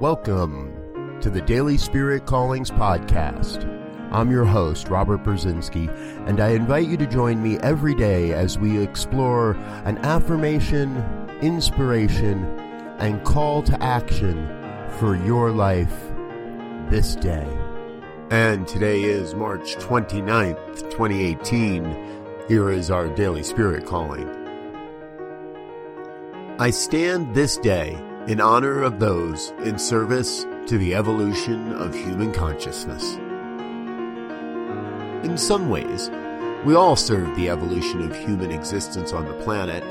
Welcome to the Daily Spirit Callings Podcast. I'm your host, Robert Brzezinski, and I invite you to join me every day as we explore an affirmation, inspiration, and call to action for your life this day. And today is March 29th, 2018. Here is our Daily Spirit Calling. I stand this day in honor of those in service to the evolution of human consciousness. In some ways, we all serve the evolution of human existence on the planet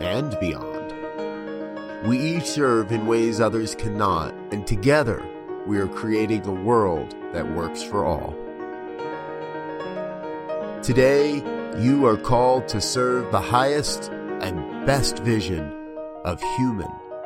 and beyond. We each serve in ways others cannot, and together we are creating a world that works for all. Today, you are called to serve the highest and best vision of human